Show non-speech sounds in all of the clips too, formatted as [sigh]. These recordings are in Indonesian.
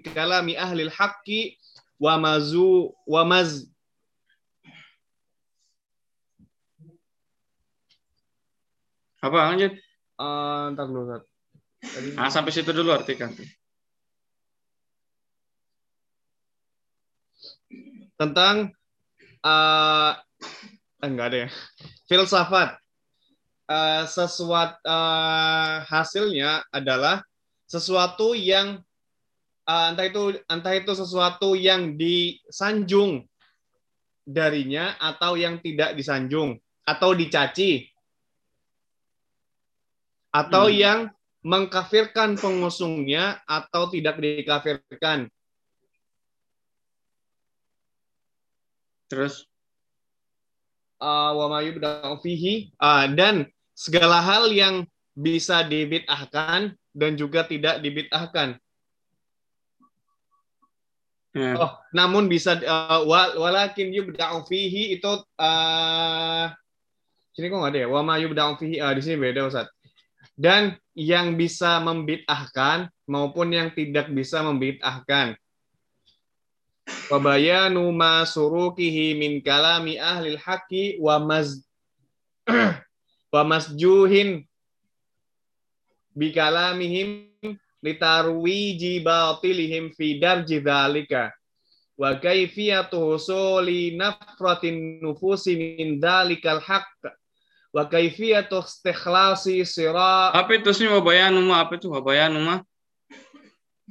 kalami ahli haqqi wa mazu wa maz Apa lanjut? uh, ntar dulu Ustaz. Tadi Nah, sampai situ dulu artikan. tentang uh, enggak ada ya. Filsafat. Uh, sesuatu uh, hasilnya adalah sesuatu yang uh, entah itu entah itu sesuatu yang disanjung darinya atau yang tidak disanjung atau dicaci atau Hmm. yang mengkafirkan pengusungnya atau tidak dikafirkan. Terus uh, wa fihi uh, dan segala hal yang bisa dibid'ahkan dan juga tidak dibid'ahkan. Ya. Oh, namun bisa uh, wa- walakin yubda'u fihi itu uh, sini kok nggak ada ya? Wa ma yubda'u fihi uh, di sini beda Ustaz. Dan yang bisa membid'ahkan maupun yang tidak bisa membid'ahkan. Wa bayanu ma surukihi min kalami ahli haqi wa maz [clears throat] wa masjuhin bi kalamihim litarwiji batilihim fi darji dzalika wa kaifiyatu husuli nafratin nufusi min dzalikal haqq wa kaifiyatu istikhlasi sira Apa itu sih wabayanu ma? Apa itu wabayanu ma?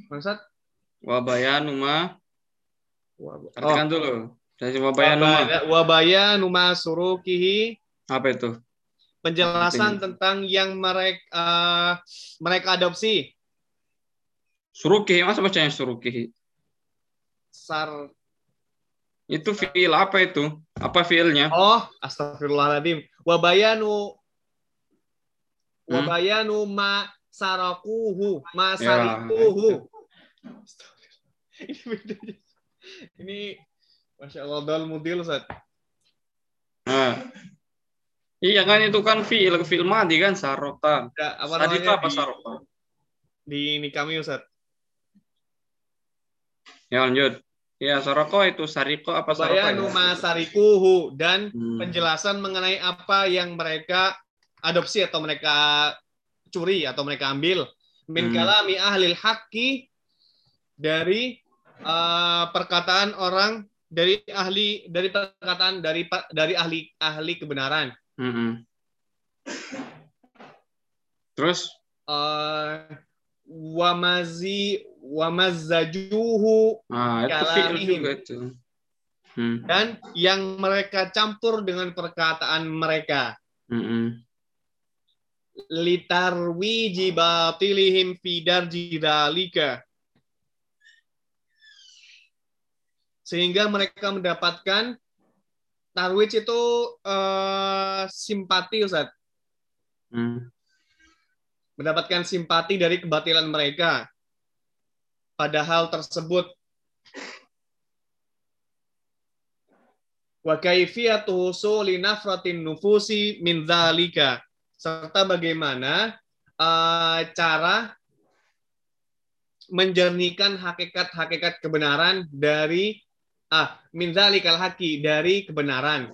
Maksud? Wabayanu ma. Artikan dulu. Dari wabayanu ma. wa bayanu ma surukihi Apa itu? penjelasan Penting. tentang yang mereka mereka adopsi Surukihi. Masa bacanya surukihi? sar Itu fiil apa itu? Apa fiilnya? oh astagfirullahaladzim wabayanu Hmm? wabayanu ma sarakuhu ma Ya, sarikuhu ini beda. ini masya Allah dal mudil Ustaz. Nah. Iya kan itu kan fiil fiil madi kan sarotan. Ya, apa Tadi itu apa di, sarotan? di ini kami Ustaz. Ya lanjut. Ya saroko itu sariko apa? Wabayanu ya? ma sarikuhu dan Hmm. penjelasan mengenai apa yang mereka adopsi atau mereka curi atau mereka ambil min Hmm. kalami ahlil haqqi dari uh, perkataan orang dari ahli dari perkataan dari dari ahli ahli kebenaran Mm-mm. Terus uh, wamazi wamazzajuhu ah itu fiil juga itu. Hmm. dan yang mereka campur dengan perkataan mereka Mm-mm. litarwiji batilihim fi darji dzalika. sehingga mereka mendapatkan tarwij itu eh, simpati Ustaz Hmm. mendapatkan simpati dari kebatilan mereka pada hal tersebut. Wa kaifiyatu husuli nafratin nufusi min dzalika serta bagaimana eh, cara menjernihkan hakikat-hakikat kebenaran dari ah min dzalikal haqi dari kebenaran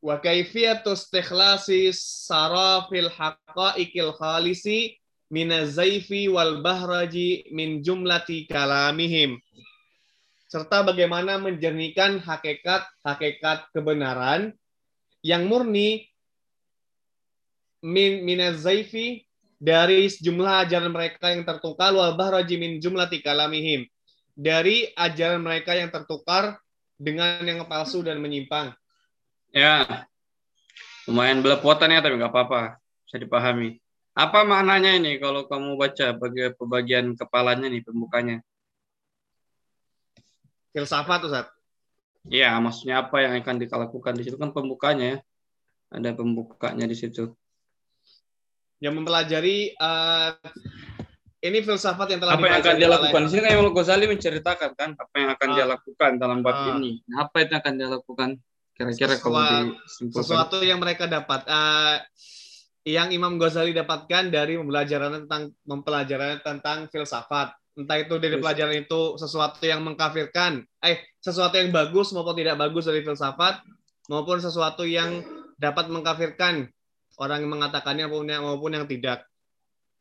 wa kaifiyatu istikhlasi sarafil haqaiqil khalisi minazaifi wal bahraji min jumlati kalamihim. Serta bagaimana menjernihkan hakikat-hakikat kebenaran yang murni min minazaifi dari sejumlah ajaran mereka yang tertukar wal bahraji min jumlati kalamihim. Dari ajaran mereka yang tertukar dengan yang palsu dan menyimpang Ya. Lumayan belepotan ya tapi nggak apa-apa. Bisa dipahami. Apa maknanya ini kalau kamu baca bagi pembagian kepalanya nih pembukanya? filsafat Ustaz. Iya, maksudnya apa yang akan dilakukan di situ kan pembukanya ya. Ada pembukanya di situ. yang mempelajari eh, ini filsafat yang telah Apa yang akan dia lakukan? Di sini kan Imam Ghazali menceritakan kan apa yang akan dia Ah. lakukan dalam bab Ah. ini. Nah, apa itu yang akan dia lakukan? Kira-kira kamu Sesuatu- disimpulkan. sesuatu yang mereka dapat. Eh, yang Imam Ghazali dapatkan dari pembelajaran tentang mempelajari tentang filsafat. Entah itu dari pelajaran itu sesuatu yang mengkafirkan, eh sesuatu yang bagus maupun tidak bagus dari filsafat, maupun sesuatu yang dapat mengkafirkan orang yang mengatakannya maupun yang, maupun yang tidak.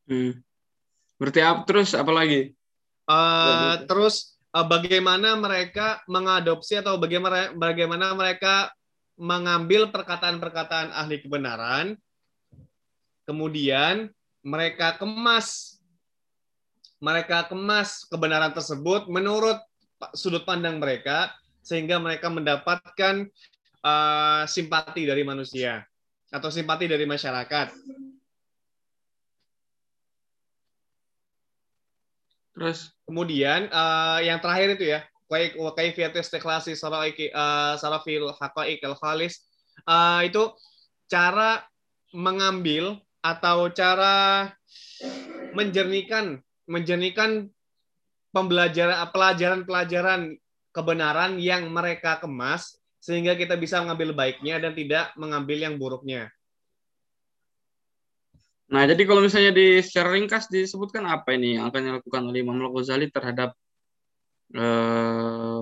Hmm. Berarti apa terus apa lagi? Uh, terus uh, bagaimana mereka mengadopsi atau bagaimana bagaimana mereka mengambil perkataan-perkataan ahli kebenaran kemudian mereka kemas mereka kemas kebenaran tersebut menurut sudut pandang mereka sehingga mereka mendapatkan uh, simpati dari manusia atau simpati dari masyarakat. Terus kemudian uh, yang terakhir itu ya, kaifiyatus istiqlasi sarafil haqaiq al khalis uh, itu cara mengambil atau cara menjernihkan menjernihkan pembelajaran pelajaran-pelajaran kebenaran yang mereka kemas sehingga kita bisa mengambil baiknya dan tidak mengambil yang buruknya. Nah, jadi kalau misalnya di secara ringkas disebutkan apa ini yang akan dilakukan oleh Imam Al-Ghazali terhadap eh,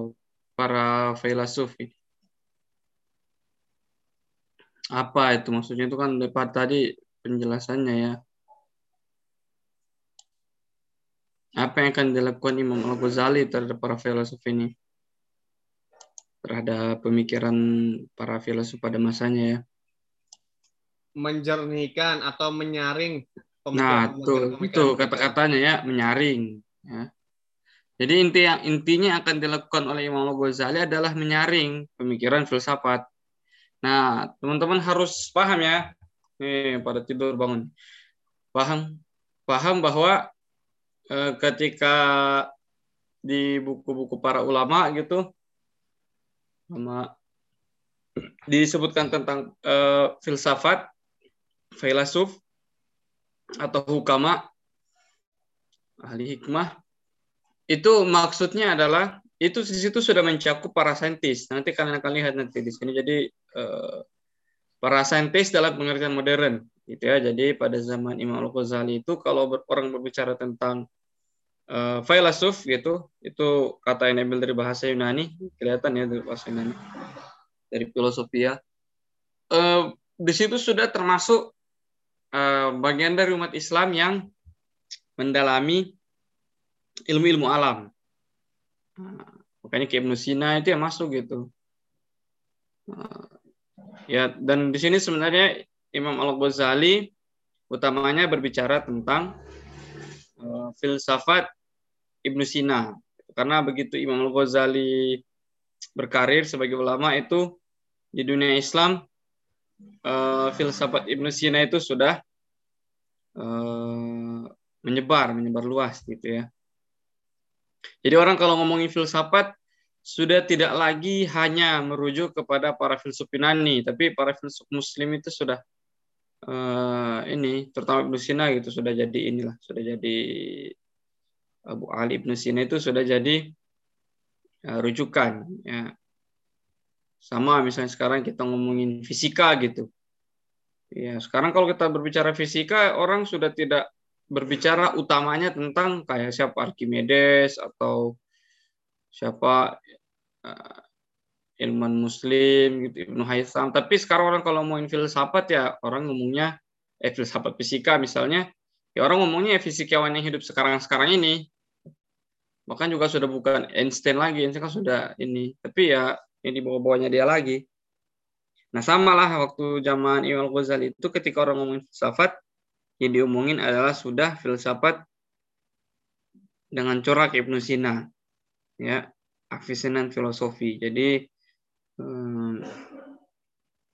para filosof ini? Apa itu maksudnya itu kan dapat tadi penjelasannya ya. Apa yang akan dilakukan Imam Al-Ghazali terhadap para filosof ini? Terhadap pemikiran para filosof pada masanya ya. Menjernihkan atau menyaring Nah, itu itu kata-katanya ya, menyaring ya. Jadi inti yang intinya akan dilakukan oleh Imam Al-Ghazali adalah menyaring pemikiran filsafat. Nah, teman-teman harus paham ya, nih pada tidur bangun paham paham bahwa eh, ketika di buku-buku para ulama gitu sama disebutkan tentang eh, filsafat filosof atau hukama ahli hikmah itu maksudnya adalah itu di situ sudah mencakup para saintis nanti kalian akan lihat nanti di sini jadi eh, para saintis dalam pengertian modern gitu ya. Jadi pada zaman Imam Al-Ghazali itu kalau orang berbicara tentang uh, filosof gitu, itu kata yang diambil dari bahasa Yunani, kelihatan ya dari bahasa Yunani. Dari filosofi ya. Uh, di situ sudah termasuk uh, bagian dari umat Islam yang mendalami ilmu-ilmu alam. Nah, makanya ke Ibnu Sina itu yang masuk gitu. Nah, Ya, dan di sini sebenarnya Imam Al-Ghazali utamanya berbicara tentang uh, filsafat Ibnu Sina. Karena begitu Imam Al-Ghazali berkarir sebagai ulama itu di dunia Islam uh, filsafat Ibnu Sina itu sudah uh, menyebar, menyebar luas gitu ya. Jadi orang kalau ngomongin filsafat sudah tidak lagi hanya merujuk kepada para filsuf Yunani, tapi para filsuf Muslim itu sudah uh, ini, terutama Ibnu Sina gitu sudah jadi inilah, sudah jadi Abu Ali Ibnu Sina itu sudah jadi uh, rujukan. Ya. Sama misalnya sekarang kita ngomongin fisika gitu. Ya, sekarang kalau kita berbicara fisika, orang sudah tidak berbicara utamanya tentang kayak siapa Archimedes atau siapa uh, ilmuwan muslim gitu Ibnu Haytham. Tapi sekarang orang kalau ngomongin filsafat ya orang ngomongnya eh filsafat fisika misalnya ya orang ngomongnya ya fisikawan yang hidup sekarang-sekarang ini. Bahkan juga sudah bukan Einstein lagi Einstein kan sudah ini. Tapi ya ini bawa-bawanya dia lagi nah sama lah waktu zaman Imam Ghazali itu ketika orang ngomongin filsafat yang diomongin adalah sudah filsafat dengan corak Ibnu Sina ya afisinan filosofi. Jadi hmm,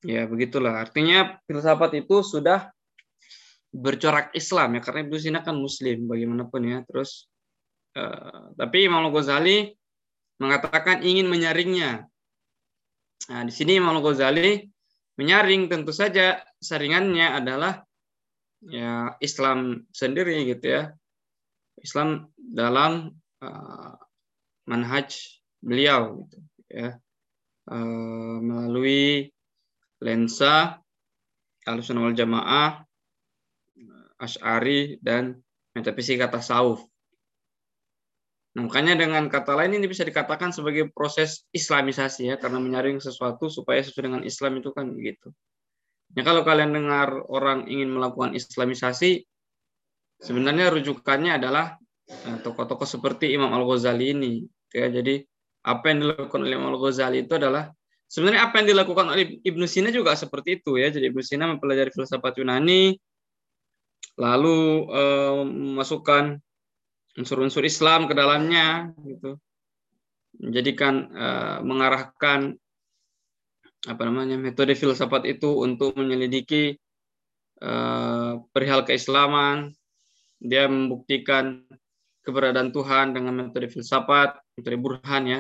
ya begitulah. Artinya filsafat itu sudah bercorak Islam ya karena Ibnu Sina kan Muslim bagaimanapun ya. Terus uh, tapi Imam Ghazali mengatakan ingin menyaringnya. Nah, di sini Imam Ghazali menyaring tentu saja saringannya adalah ya Islam sendiri gitu ya. Islam dalam uh, manhaj beliau gitu ya e, melalui lensa al wal Jamaah Ash'ari, dan metafisika tasawuf. Nah, makanya dengan kata lain ini bisa dikatakan sebagai proses islamisasi ya, karena menyaring sesuatu supaya sesuai dengan Islam itu kan begitu. Ya kalau kalian dengar orang ingin melakukan islamisasi, sebenarnya rujukannya adalah eh, tokoh-tokoh seperti Imam Al-Ghazali ini. Ya, jadi apa yang dilakukan oleh Imam Al-Ghazali itu adalah sebenarnya apa yang dilakukan oleh Ibnu Sina juga seperti itu ya. Jadi Ibnu Sina mempelajari filsafat Yunani, lalu eh, memasukkan unsur-unsur Islam ke dalamnya gitu. Menjadikan uh, mengarahkan apa namanya metode filsafat itu untuk menyelidiki uh, perihal keislaman. Dia membuktikan keberadaan Tuhan dengan metode filsafat metode burhan ya.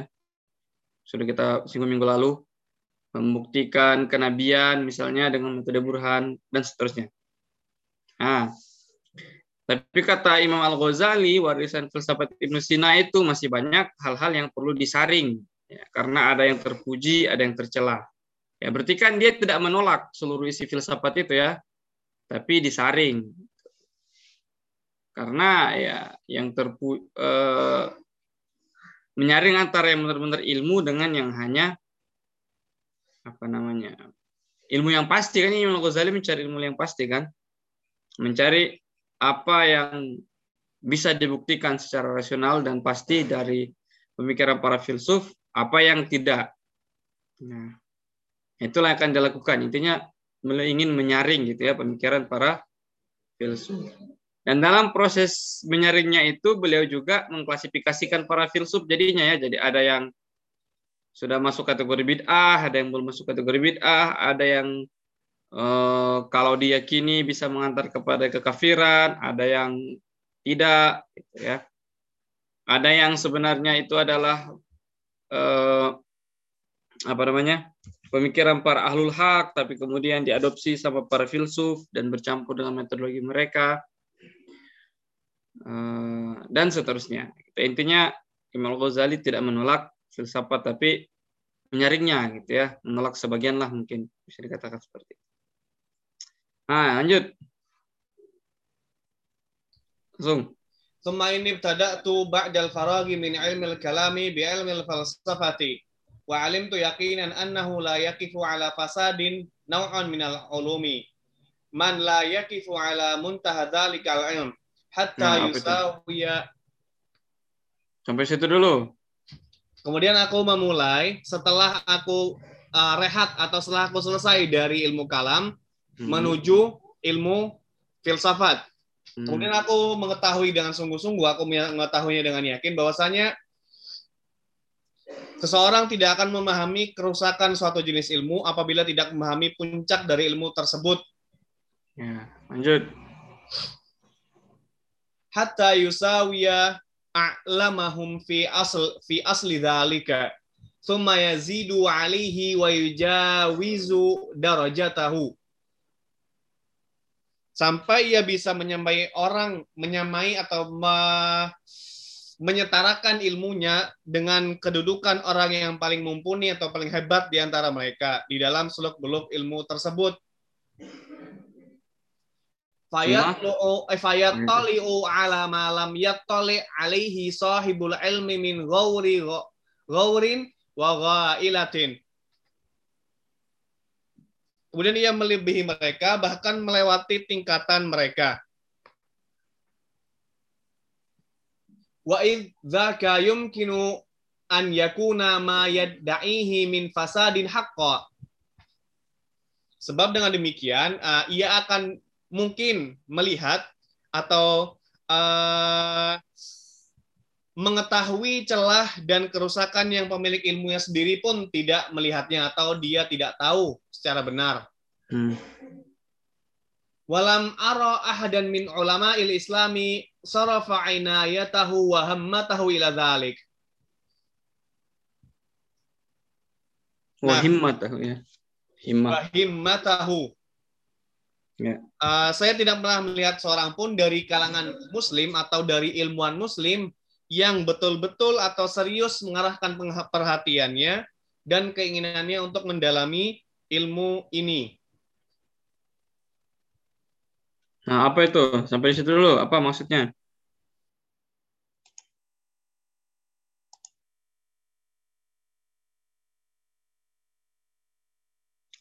Sudah kita singgung minggu lalu membuktikan kenabian misalnya dengan metode burhan dan seterusnya. Nah tapi kata Imam Al-Ghazali, warisan filsafat Ibnu Sina itu masih banyak hal-hal yang perlu disaring. Ya, karena ada yang terpuji, ada yang tercela. Ya, berarti kan dia tidak menolak seluruh isi filsafat itu ya, tapi disaring. Karena ya yang terpu eh, menyaring antara yang benar-benar ilmu dengan yang hanya apa namanya ilmu yang pasti kan Imam Al-Ghazali mencari ilmu yang pasti kan mencari apa yang bisa dibuktikan secara rasional dan pasti dari pemikiran para filsuf, apa yang tidak. Nah, itulah yang akan dilakukan. Intinya ingin menyaring gitu ya pemikiran para filsuf. Dan dalam proses menyaringnya itu beliau juga mengklasifikasikan para filsuf jadinya ya. Jadi ada yang sudah masuk kategori bid'ah, ada yang belum masuk kategori bid'ah, ada yang uh, kalau diyakini bisa mengantar kepada kekafiran, ada yang tidak, ya. Ada yang sebenarnya itu adalah uh, apa namanya pemikiran para ahlul hak, tapi kemudian diadopsi sama para filsuf dan bercampur dengan metodologi mereka uh, dan seterusnya. Intinya Imam Ghazali tidak menolak filsafat, tapi menyaringnya gitu ya, menolak sebagian lah mungkin bisa dikatakan seperti itu. Nah, lanjut. Langsung. Thumma inni ibtada'tu ba'dal faragi min ilmi al-kalami bi ilmi al-falsafati wa 'alimtu yaqinan annahu la yaqifu 'ala fasadin naw'an min al-ulumi man la yaqifu 'ala muntaha dhalika al-'ilm hatta nah, yusawiya Sampai situ dulu. Kemudian aku memulai setelah aku uh, rehat atau setelah aku selesai dari ilmu kalam, Hmm. menuju ilmu filsafat. Hmm. Kemudian aku mengetahui dengan sungguh-sungguh, aku mengetahuinya dengan yakin bahwasanya seseorang tidak akan memahami kerusakan suatu jenis ilmu apabila tidak memahami puncak dari ilmu tersebut. Ya, lanjut. Hatta yusawiya a'lamahum fi asl fi asli dzalika. Thumma yazidu alaihi wa yujawizu darajatahu. Sampai ia bisa menyamai orang, menyamai atau me- menyetarakan ilmunya dengan kedudukan orang yang paling mumpuni atau paling hebat di antara mereka di dalam seluk-beluk ilmu tersebut. Fayatlu'u eh, fayattali'u ala ma lam yattali alaihi sahibul ilmi min ghauri ghaurin wa ghailatin. Kemudian ia melebihi mereka bahkan melewati tingkatan mereka. Wa idzaka yumkinu an yakuna ma yadda'ihi min fasadin haqqa. Sebab dengan demikian uh, ia akan mungkin melihat atau uh, mengetahui celah dan kerusakan yang pemilik ilmunya sendiri pun tidak melihatnya atau dia tidak tahu secara benar. Hmm. Walam ara ahadan min ulama il islami sarafa inayatahu wa hammatahu ila dhalik. Nah. himmat ya. Wa himmatahu. Ya. Uh, saya tidak pernah melihat seorang pun dari kalangan muslim atau dari ilmuwan muslim yang betul-betul atau serius mengarahkan perhatiannya dan keinginannya untuk mendalami ilmu ini. Nah, apa itu? Sampai di situ dulu. Apa maksudnya?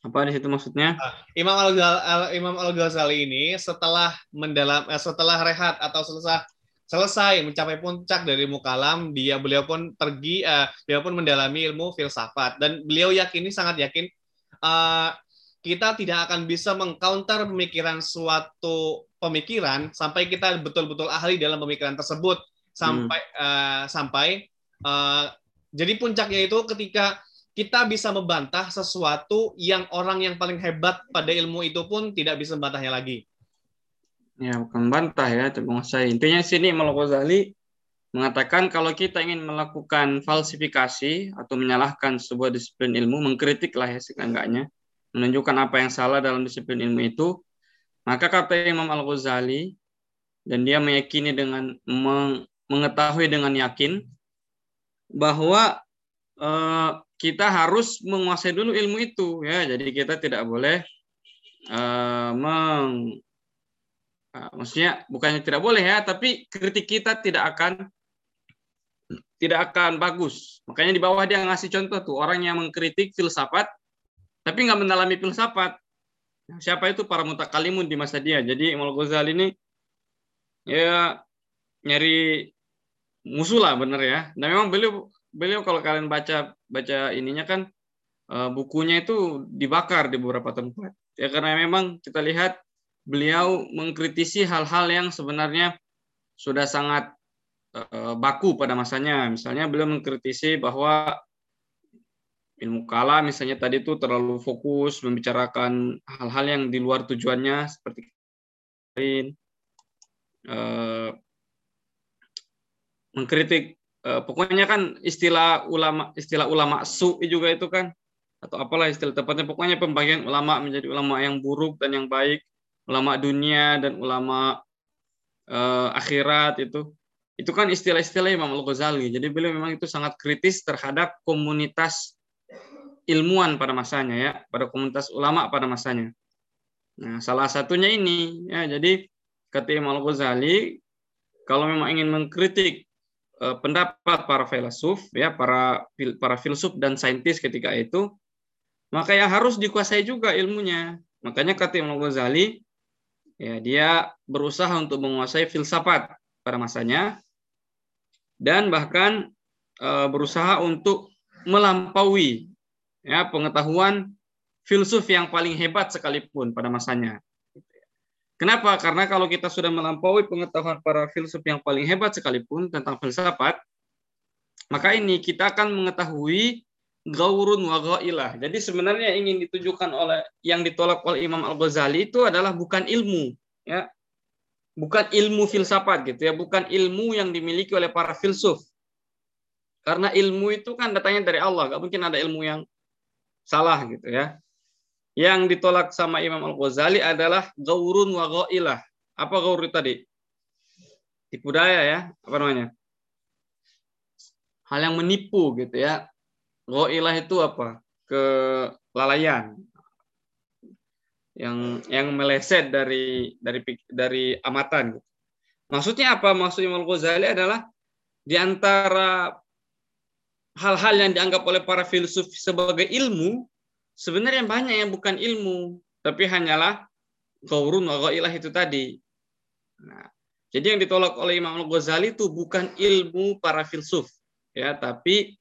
Apa di situ maksudnya? Ah, Imam Al Imam Al Ghazali ini setelah mendalam eh, setelah rehat atau selesai selesai mencapai puncak dari mukalam, dia beliau pun pergi, uh, beliau pun mendalami ilmu filsafat dan beliau yakini sangat yakin uh, kita tidak akan bisa mengcounter pemikiran suatu pemikiran sampai kita betul-betul ahli dalam pemikiran tersebut sampai hmm. uh, sampai uh, jadi puncaknya itu ketika kita bisa membantah sesuatu yang orang yang paling hebat pada ilmu itu pun tidak bisa membantahnya lagi. Ya, bukan bantah ya, menguasai. Intinya sini Imam Ghazali mengatakan kalau kita ingin melakukan falsifikasi atau menyalahkan sebuah disiplin ilmu, mengkritik lah ya seenggaknya, menunjukkan apa yang salah dalam disiplin ilmu itu, maka kata Imam Al-Ghazali, dan dia meyakini dengan mengetahui dengan yakin bahwa eh, kita harus menguasai dulu ilmu itu ya. Jadi kita tidak boleh eh, meng Nah, maksudnya bukannya tidak boleh ya, tapi kritik kita tidak akan tidak akan bagus. Makanya di bawah dia ngasih contoh tuh orang yang mengkritik filsafat tapi nggak mendalami filsafat. Nah, siapa itu para mutakalimun di masa dia. Jadi Imam Ghazali ini ya nyari musuh lah bener ya. Dan memang beliau beliau kalau kalian baca baca ininya kan eh, bukunya itu dibakar di beberapa tempat. Ya karena memang kita lihat beliau mengkritisi hal-hal yang sebenarnya sudah sangat uh, baku pada masanya. Misalnya beliau mengkritisi bahwa ilmu kala misalnya tadi itu terlalu fokus membicarakan hal-hal yang di luar tujuannya seperti lain uh, mengkritik uh, pokoknya kan istilah ulama istilah ulama su juga itu kan atau apalah istilah tepatnya pokoknya pembagian ulama menjadi ulama yang buruk dan yang baik ulama dunia dan ulama akhirat itu itu kan istilah-istilah Imam Al-Ghazali. Jadi beliau memang itu sangat kritis terhadap komunitas ilmuwan pada masanya ya, pada komunitas ulama pada masanya. Nah, salah satunya ini ya. Jadi kata Imam Al-Ghazali kalau memang ingin mengkritik uh, pendapat para filsuf ya, para para filsuf dan saintis ketika itu, maka yang harus dikuasai juga ilmunya. Makanya kata Imam Al-Ghazali Ya, dia berusaha untuk menguasai filsafat pada masanya dan bahkan e, berusaha untuk melampaui ya pengetahuan filsuf yang paling hebat sekalipun pada masanya. Kenapa? Karena kalau kita sudah melampaui pengetahuan para filsuf yang paling hebat sekalipun tentang filsafat, maka ini kita akan mengetahui gaurun wa ghailah. Jadi sebenarnya ingin ditujukan oleh yang ditolak oleh Imam Al-Ghazali itu adalah bukan ilmu, ya. Bukan ilmu filsafat gitu ya, bukan ilmu yang dimiliki oleh para filsuf. Karena ilmu itu kan datangnya dari Allah, gak mungkin ada ilmu yang salah gitu ya. Yang ditolak sama Imam Al-Ghazali adalah gaurun wa ghailah. Apa gaur tadi? Tipu daya ya, apa namanya? Hal yang menipu gitu ya Ghailah itu apa? Kelalaian. Yang yang meleset dari dari dari amatan. Maksudnya apa? Maksud Imam Ghazali adalah di antara hal-hal yang dianggap oleh para filsuf sebagai ilmu, sebenarnya banyak yang bukan ilmu, tapi hanyalah gaurun wa ghailah itu tadi. Nah, jadi yang ditolak oleh Imam Al-Ghazali itu bukan ilmu para filsuf, ya, tapi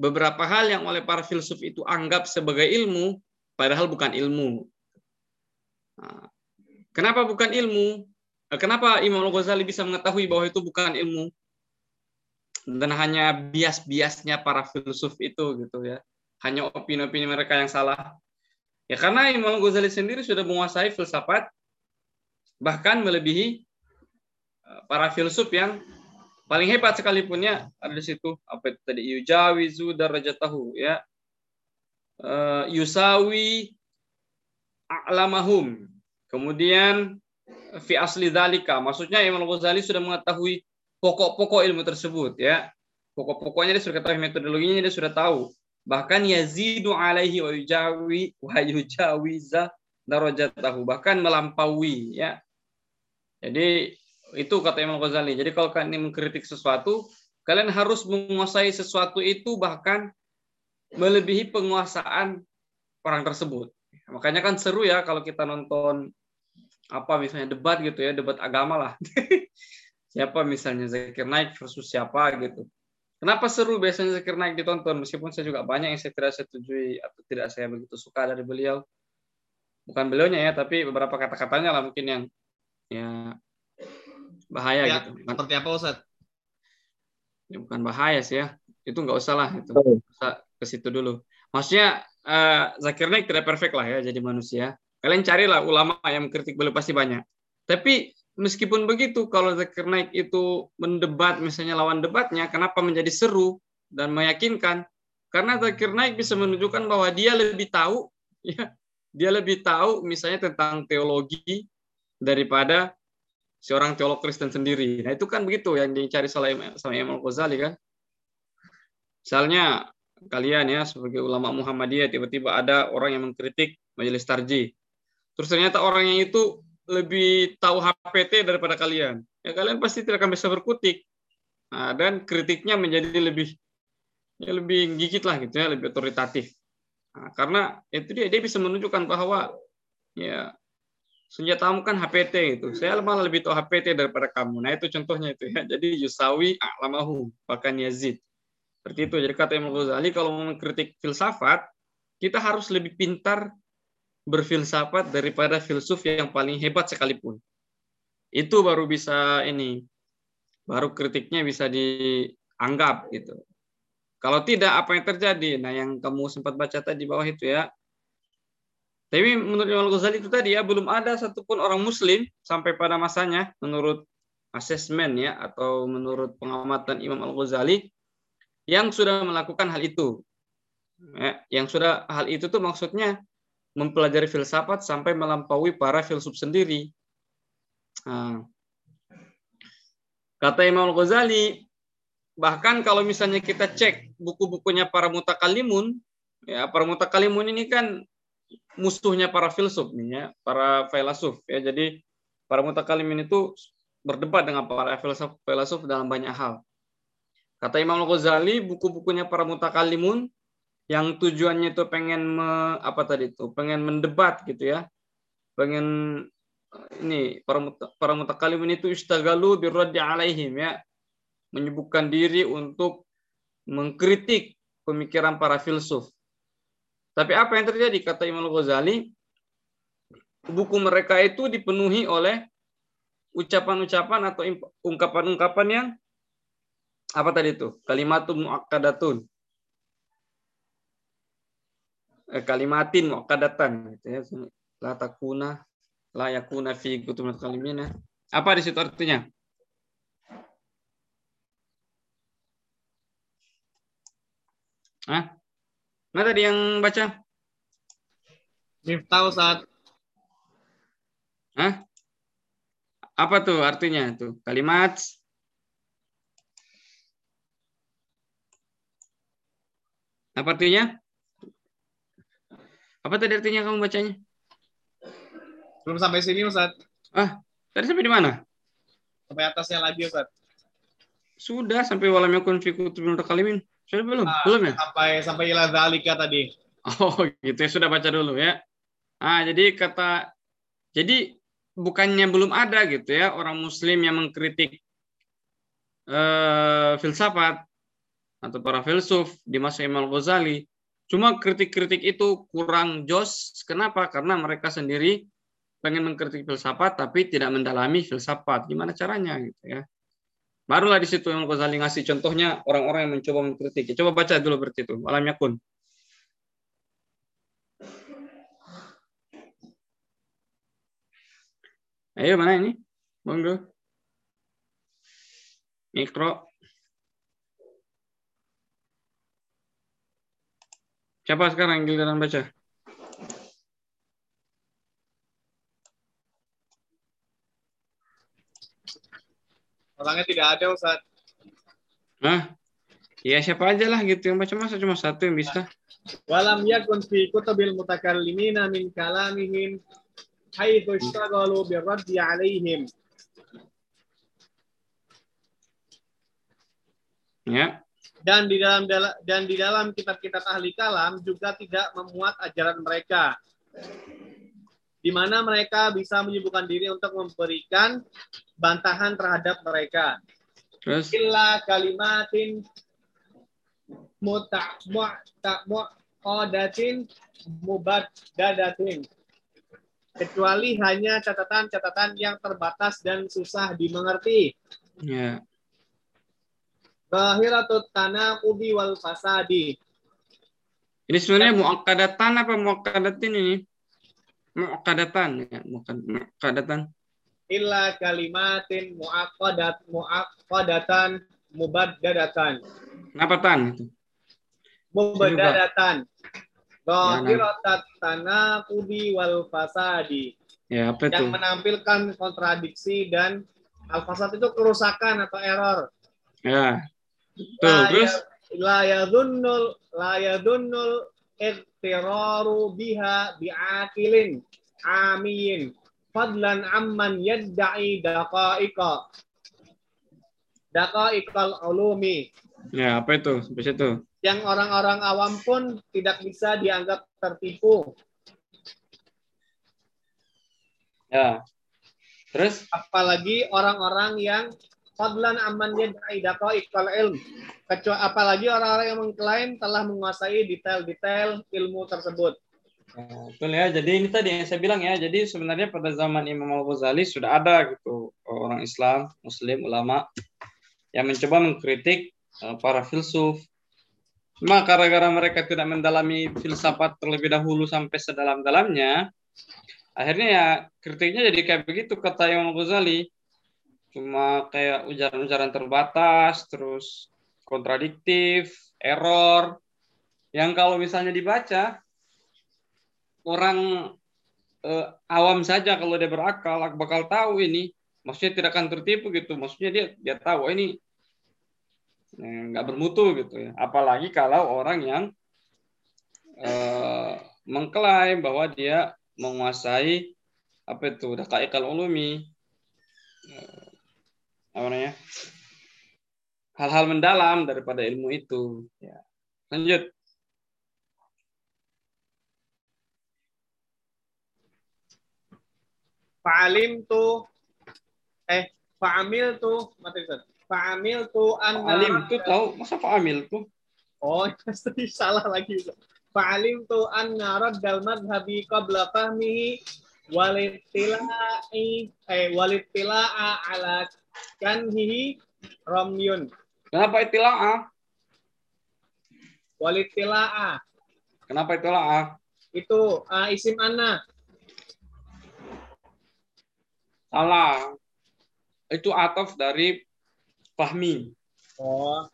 beberapa hal yang oleh para filsuf itu anggap sebagai ilmu, padahal bukan ilmu. Kenapa bukan ilmu? Kenapa Imam Al-Ghazali bisa mengetahui bahwa itu bukan ilmu? Dan hanya bias-biasnya para filsuf itu gitu ya. Hanya opini-opini mereka yang salah. Ya karena Imam Al-Ghazali sendiri sudah menguasai filsafat bahkan melebihi eh, para filsuf yang paling hebat sekalipun ya ada di situ apa itu tadi yujawizu darajatahu ya uh, yusawi a'lamahum kemudian fi asli dalika maksudnya Imam Ghazali sudah mengetahui pokok-pokok ilmu tersebut ya pokok-pokoknya dia sudah ketahui metodologinya dia sudah tahu bahkan yazidu alaihi wa yujawi wa yujawiza darajatahu bahkan melampaui ya Jadi itu kata Imam Ghazali. Jadi kalau kalian mengkritik sesuatu, kalian harus menguasai sesuatu itu bahkan melebihi penguasaan orang tersebut. Makanya kan seru ya kalau kita nonton apa misalnya debat gitu ya, debat agama lah. [laughs] siapa misalnya Zakir Naik versus siapa gitu. Kenapa seru biasanya Zakir Naik ditonton meskipun saya juga banyak yang saya tidak setujui atau tidak saya begitu suka dari beliau. Bukan beliaunya ya, tapi beberapa kata-katanya lah mungkin yang ya bahaya ya, gitu. Seperti apa Ustaz? Ya, bukan bahaya sih ya. Itu nggak usah lah itu. Usah ke situ dulu. Maksudnya uh, Zakir Naik tidak perfect lah ya jadi manusia. Kalian carilah ulama yang mengkritik beliau pasti banyak. Tapi meskipun begitu, kalau Zakir Naik itu mendebat, misalnya lawan debatnya, kenapa menjadi seru dan meyakinkan? Karena Zakir Naik bisa menunjukkan bahwa dia lebih tahu, [laughs] ya, dia lebih tahu misalnya tentang teologi daripada seorang teolog Kristen sendiri. Nah itu kan begitu yang dicari sama Imam Ghazali kan. Misalnya kalian ya sebagai ulama Muhammadiyah tiba-tiba ada orang yang mengkritik majelis tarji. Terus ternyata orangnya itu lebih tahu HPT daripada kalian. Ya kalian pasti tidak akan bisa berkutik. Nah, dan kritiknya menjadi lebih ya lebih gigit lah gitu ya, lebih otoritatif. Nah, karena itu dia dia bisa menunjukkan bahwa ya senjatamu kan HPT itu. Saya malah lebih tahu HPT daripada kamu. Nah, itu contohnya itu ya. Jadi Yusawi a'lamahu bahkan Yazid. Seperti itu. Jadi kata Imam Ghazali kalau mengkritik filsafat, kita harus lebih pintar berfilsafat daripada filsuf yang paling hebat sekalipun. Itu baru bisa ini, baru kritiknya bisa dianggap gitu. Kalau tidak, apa yang terjadi? Nah, yang kamu sempat baca tadi bawah itu ya. Tapi menurut Imam Ghazali itu tadi ya, belum ada satupun orang Muslim sampai pada masanya, menurut asesmen ya, atau menurut pengamatan Imam Al-Ghazali, yang sudah melakukan hal itu. Ya, yang sudah hal itu tuh maksudnya mempelajari filsafat sampai melampaui para filsuf sendiri. Nah, kata Imam Al-Ghazali, bahkan kalau misalnya kita cek buku-bukunya para mutakalimun, ya para mutakalimun ini kan musuhnya para filsuf ya, para filsuf ya. Jadi para mutakalimin itu berdebat dengan para filsuf, filsuf dalam banyak hal. Kata Imam Al-Ghazali, buku-bukunya para mutakalimun yang tujuannya itu pengen me, apa tadi itu pengen mendebat gitu ya. Pengen ini para para mutakalimin itu istagalu birraddi alaihim ya. Menyebutkan diri untuk mengkritik pemikiran para filsuf. Tapi apa yang terjadi? Kata Imam Ghazali buku mereka itu dipenuhi oleh ucapan-ucapan atau ungkapan-ungkapan yang apa tadi itu kalimatun muakkadatun Eh, kalimatin muqaddatan gitu ya. La takuna la yakuna fi kutubul kalimina. Apa di situ artinya? Hah? Mana tadi yang baca? Miftah saat Hah? Apa tuh artinya tuh? Kalimat Apa artinya? Apa tadi artinya kamu bacanya? Belum sampai sini, Ustaz. Ah, tadi sampai di mana? Sampai atasnya lagi, Ustaz. Sudah sampai walam yakun fi kutubin kalimin. Sudah belum? Ah, belum ya? Sampai sampai ila zalika tadi. Oh, [laughs] gitu ya. Sudah baca dulu ya. Ah, jadi kata jadi bukannya belum ada gitu ya orang muslim yang mengkritik uh, filsafat atau para filsuf di masa Imam Ghazali Cuma kritik-kritik itu kurang jos. Kenapa? Karena mereka sendiri pengen mengkritik filsafat tapi tidak mendalami filsafat. Gimana caranya gitu ya. Barulah di situ yang Ghazali ngasih contohnya orang-orang yang mencoba mengkritik. Coba baca dulu berarti itu. Alam yakun. Ayo mana ini? Monggo. Mikro. Siapa sekarang giliran baca? Orangnya tidak ada, Ustaz. Hah? Ya siapa aja lah gitu yang baca masa cuma satu yang bisa. Walam yakun fi kutubil mutakallimina min kalamihim haitsu ishtaghalu bi raddi alaihim. Ya. Dan di dalam dan di dalam kitab-kitab ahli kalam juga tidak memuat ajaran mereka. Di mana mereka bisa menyibukkan diri untuk memberikan bantahan terhadap mereka. Terus Illa kalimatin muta mu'ta mu'qadatin mubaddadatin kecuali hanya catatan-catatan yang terbatas dan susah dimengerti. ya. Zahiratut tanaqubi wal fasadi. Ini sebenarnya muakkadatan apa muakkadatin ini? Muakkadatan ya, muakkad- muakkadatan. Illa kalimatin muaqqadat muaqqadatan mubaddadatan. Kenapa tan itu? Mubaddadatan. Zahiratut tanaqubi wal fasadi. Ya, apa itu? Yang menampilkan kontradiksi dan al-fasad itu kerusakan atau error. Ya. Tuh, La terus ya- la yadhunnul la yadhunnul iqtiraru biha bi'akilin amiyin fadlan amman yadda'i daqa'iqa daqa'iqal ulumi ya apa itu? Sampai situ. yang orang-orang awam pun tidak bisa dianggap tertipu Ya. Terus apalagi orang-orang yang fadlan amman yadda'i daqa'iqal ilm kecuali apalagi orang-orang yang mengklaim telah menguasai detail-detail ilmu tersebut Ya, betul ya. Jadi ini tadi yang saya bilang ya. Jadi sebenarnya pada zaman Imam Al Ghazali sudah ada gitu orang Islam, Muslim, ulama yang mencoba mengkritik eh, para filsuf. Cuma gara-gara mereka tidak mendalami filsafat terlebih dahulu sampai sedalam-dalamnya, akhirnya ya kritiknya jadi kayak begitu kata Imam Al Ghazali. Cuma kayak ujaran-ujaran terbatas, terus kontradiktif, error, yang kalau misalnya dibaca orang eh, awam saja kalau dia berakal bakal tahu ini. Maksudnya tidak akan tertipu gitu. Maksudnya dia dia tahu oh, ini eh, nggak bermutu gitu ya. Apalagi kalau orang yang eh, mengklaim bahwa dia menguasai apa itu dakaikal ulumi. eh, apa namanya? Hal-hal mendalam daripada ilmu itu. Ya. Lanjut. Fa'alim tu eh fa'amil tu mati fa'amil tu an alim tuh tahu? Masa fa'amil tuh oh [laughs] pasti salah lagi fa'alim tu an raddal madhabi qabla fahmihi walittila'i eh walittila'a ala kanhihi ramyun kenapa itilah walittila'a kenapa itilah itu uh, isim anna Salah. Itu ataf dari Fahmi. Oh.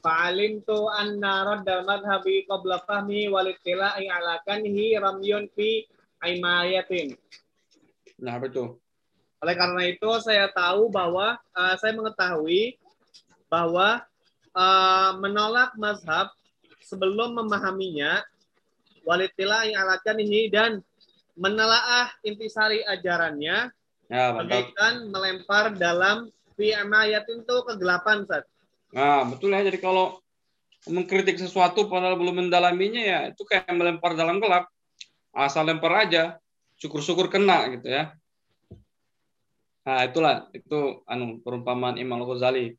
Fa'alim tu anna raddal madhabi qabla fahmi walittila'i ala kanhi ramyun fi aimayatin. Nah, betul. Oleh karena itu saya tahu bahwa uh, saya mengetahui bahwa uh, menolak mazhab sebelum memahaminya walittila'i ala kanhi dan menelaah intisari ajarannya Ya, bagaikan melempar dalam fi aimayatin itu kegelapan Ustaz. Nah, betul ya. Jadi kalau mengkritik sesuatu padahal belum mendalaminya ya itu kayak melempar dalam gelap. Asal lempar aja, syukur-syukur kena gitu ya. Nah, itulah itu anu perumpamaan Imam Al-Ghazali.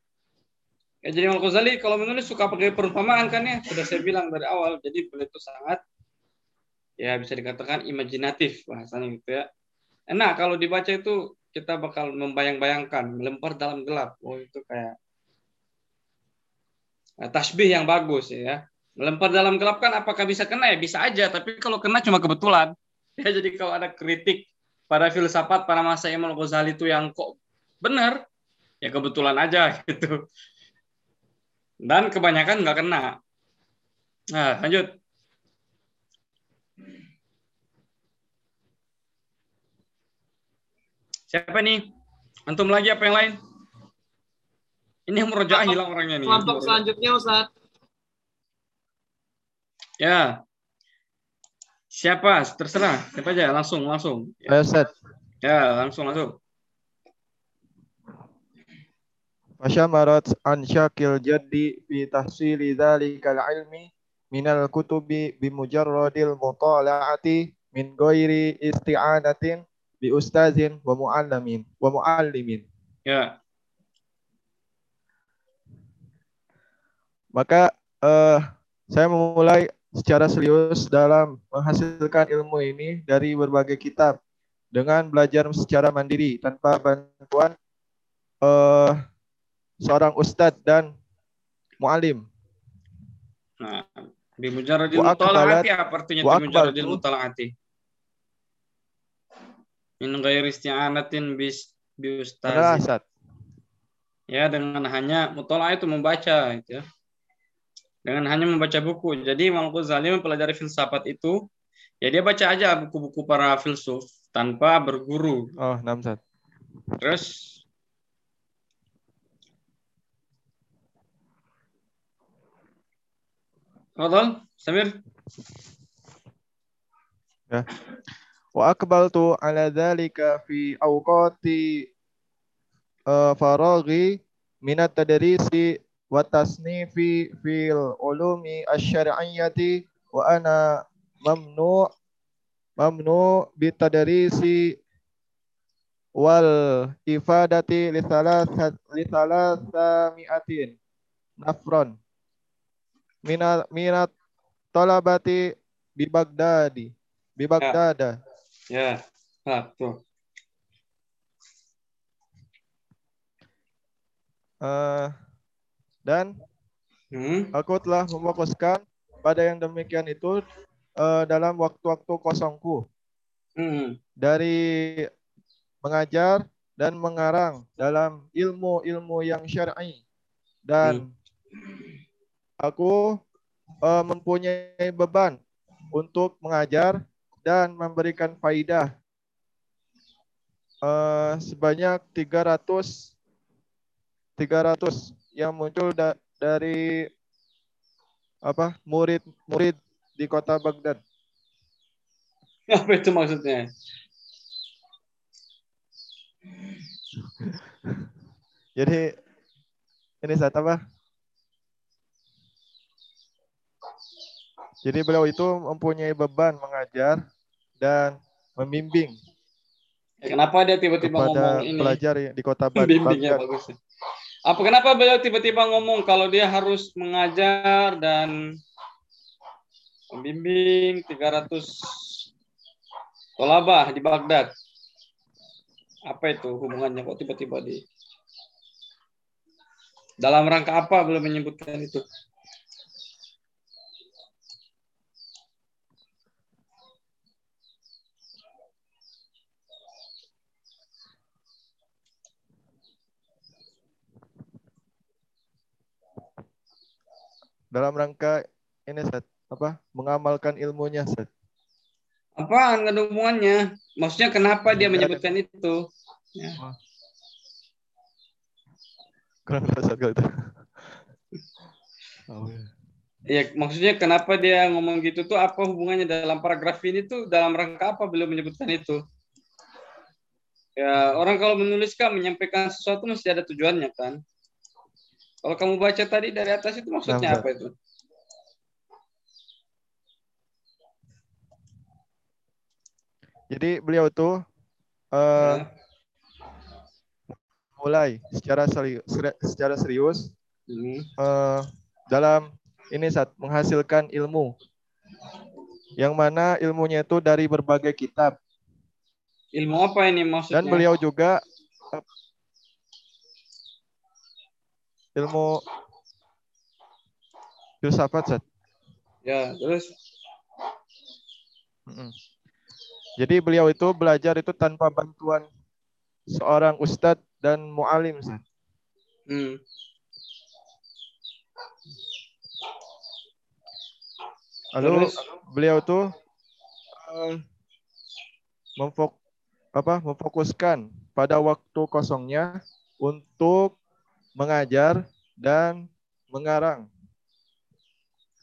Ya, jadi Imam Al-Ghazali kalau menulis suka pakai perumpamaan kan ya, sudah saya bilang dari awal. Jadi beliau itu sangat ya bisa dikatakan imajinatif bahasanya gitu ya. Nah, kalau dibaca itu kita bakal membayang-bayangkan melempar dalam gelap. Oh, itu kayak Nah, tasbih yang bagus ya. Melempar dalam gelap kan apakah bisa kena ya? Bisa aja, tapi kalau kena cuma kebetulan. Ya, jadi kalau ada kritik pada filsafat pada masa Imam Ghazali itu yang kok benar, ya kebetulan aja [laughs] gitu. Dan kebanyakan nggak kena. Nah, lanjut. Siapa nih? Antum lagi apa yang lain? Ini yang merojaah hilang orangnya nih. Kelompok selanjutnya Ustaz. Ya. Siapa? Terserah. Siapa aja? Langsung, langsung. Ayo, Ustaz. Ya, langsung, langsung. Fasyamarat an syakil jaddi fi tahsili dzalikal ilmi minal kutubi bimujarradil mutala'ati min ghairi isti'anatin bi ustazin wa mu'allamin wa mu'allimin. Ya. Maka uh, saya memulai secara serius dalam menghasilkan ilmu ini dari berbagai kitab dengan belajar secara mandiri tanpa bantuan uh, seorang ustadz dan mualim. Nah, bimujaradil mutala'ati apa artinya bimujaradil mutala'ati? Min ghairi isti'anatin bis bi ustaz. Ya, dengan hanya mutola'ah itu membaca itu ya. Dengan hanya membaca buku. Jadi Imam Ghazali mempelajari filsafat itu ya dia baca aja buku-buku para filsuf tanpa berguru. Oh, namsat. Terus Fadal, Samir. Ya. Wa akbaltu ala dhalika fi awqati uh, faraghi minat tadrisi wa tasnifi fil ulumi asy-syar'iyyati wa ana mamnu mamnu bitadrisi wal ifadati li thalathat li thalathami'atin nafron minat minat talabati bi Baghdadi bi Baghdada. Ya. ya. tuh. Uh, dan hmm? aku telah memfokuskan pada yang demikian itu uh, dalam waktu-waktu kosongku. Hmm. Dari mengajar dan mengarang dalam ilmu-ilmu yang syar'i dan hmm aku uh, mempunyai beban untuk mengajar dan memberikan faidah uh, sebanyak 300 300 yang muncul da dari apa murid-murid di kota Baghdad. [laughs] Apa itu maksudnya? [laughs] Jadi ini saat apa? Jadi beliau itu mempunyai beban mengajar dan membimbing. Ya, kenapa dia tiba-tiba ngomong ini? pelajar di kota [laughs] Bandung. ya, bagus. Apa kenapa beliau tiba-tiba ngomong kalau dia harus mengajar dan membimbing 300 tolabah di Baghdad? Apa itu hubungannya kok tiba-tiba di dalam rangka apa belum menyebutkan itu? Dalam rangka ini set apa mengamalkan ilmunya set apa ada hubungannya maksudnya kenapa dia menyebutkan itu? Ya. kurang saat kalau itu. Oh, ya. ya maksudnya kenapa dia ngomong gitu tuh? Apa hubungannya dalam paragraf ini tuh? Dalam rangka apa belum menyebutkan itu? Ya orang kalau menuliskan menyampaikan sesuatu mesti ada tujuannya kan kalau kamu baca tadi dari atas itu maksudnya apa itu? Jadi beliau itu uh, ya. mulai secara serius, secara serius hmm. uh, dalam ini saat menghasilkan ilmu yang mana ilmunya itu dari berbagai kitab. Ilmu apa ini maksudnya? Dan beliau juga ilmu filsafat Zat. Ya, terus Jadi beliau itu belajar itu tanpa bantuan seorang ustadz dan mualim. Hmm. Lalu Terus? beliau itu uh, memfok apa memfokuskan pada waktu kosongnya untuk mengajar dan mengarang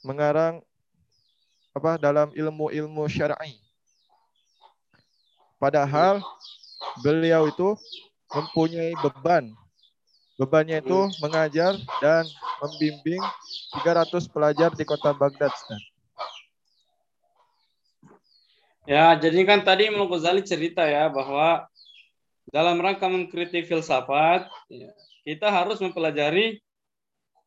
mengarang apa dalam ilmu-ilmu syar'i. Padahal beliau itu mempunyai beban Bebannya itu mengajar dan membimbing 300 pelajar di kota Baghdad. Ya, jadi kan tadi Imam Ghazali cerita ya bahwa dalam rangka mengkritik filsafat, ya, kita harus mempelajari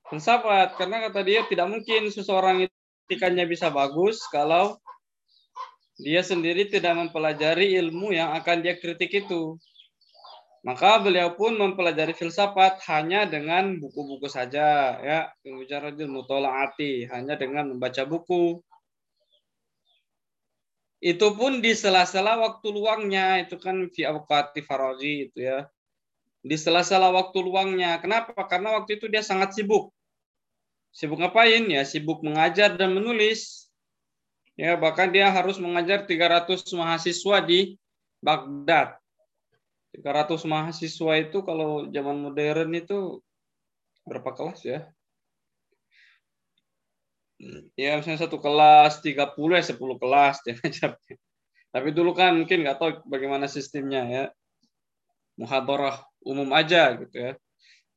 filsafat karena kata dia tidak mungkin seseorang etikanya bisa bagus kalau dia sendiri tidak mempelajari ilmu yang akan dia kritik itu. Maka beliau pun mempelajari filsafat hanya dengan buku-buku saja, ya, Mujaradil Mutola'ati, hanya dengan membaca buku. Itu pun di sela-sela waktu luangnya, itu kan fi awqati itu ya. Di sela-sela waktu luangnya. Kenapa? Karena waktu itu dia sangat sibuk. Sibuk ngapain? Ya, sibuk mengajar dan menulis. Ya, bahkan dia harus mengajar 300 mahasiswa di Baghdad 300 mahasiswa itu kalau zaman modern itu berapa kelas ya? Ya misalnya satu kelas 30 ya 10 kelas dia Tapi dulu kan mungkin nggak tahu bagaimana sistemnya ya. Muhadarah umum aja gitu ya.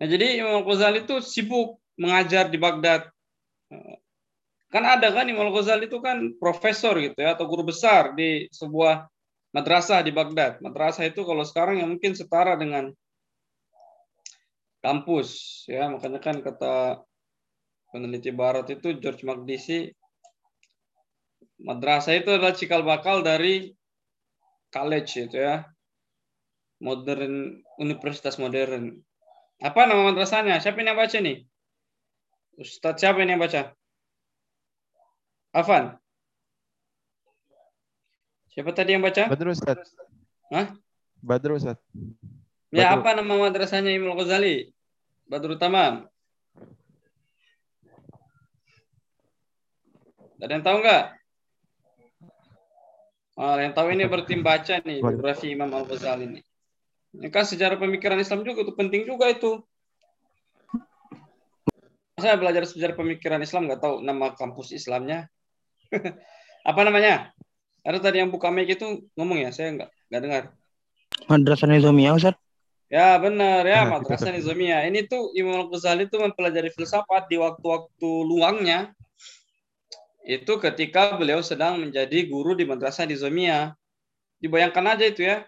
Nah, jadi Imam Ghazali itu sibuk mengajar di Baghdad. Kan ada kan Imam Ghazali itu kan profesor gitu ya atau guru besar di sebuah madrasah di Baghdad. Madrasah itu kalau sekarang yang mungkin setara dengan kampus ya makanya kan kata peneliti barat itu George Magdisi madrasah itu adalah cikal bakal dari college itu ya modern universitas modern apa nama madrasahnya siapa yang baca nih Ustadz siapa yang baca Afan Siapa tadi yang baca? Badru Ustaz. Hah? Badru Ustaz. Ya, apa nama madrasahnya Imam Ghazali? Badru Tamam. Ada yang tahu nggak? Oh, yang tahu ini berarti baca nih biografi Imam Al Ghazali ini. Ini kan sejarah pemikiran Islam juga itu penting juga itu. Saya belajar sejarah pemikiran Islam nggak tahu nama kampus Islamnya. [laughs] Apa namanya? Ada tadi yang buka mic itu ngomong ya, saya nggak nggak dengar. Madrasah Nizamiyah, Ustaz. Ya benar ya, nah, Madrasah Nizamiyah. Ini tuh Imam Al-Ghazali itu mempelajari filsafat di waktu-waktu luangnya. Itu ketika beliau sedang menjadi guru di Madrasah Nizamiyah. Dibayangkan aja itu ya.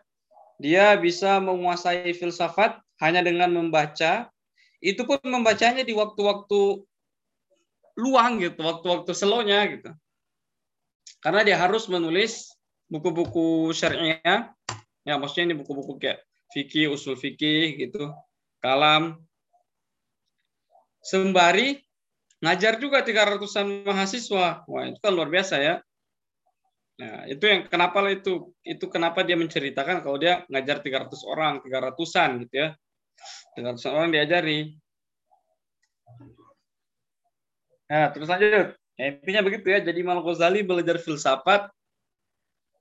Dia bisa menguasai filsafat hanya dengan membaca. Itu pun membacanya di waktu-waktu luang gitu, waktu-waktu slownya gitu. Karena dia harus menulis buku-buku syariah, ya maksudnya ini buku-buku kayak fikih, usul fikih gitu, kalam. Sembari ngajar juga 300-an mahasiswa. Wah, itu kan luar biasa ya. Nah, itu yang kenapa itu itu kenapa dia menceritakan kalau dia ngajar 300 orang, 300-an gitu ya. 300 orang diajari. Nah, terus lanjut. Ya, intinya begitu ya. Jadi Imam Ghazali belajar filsafat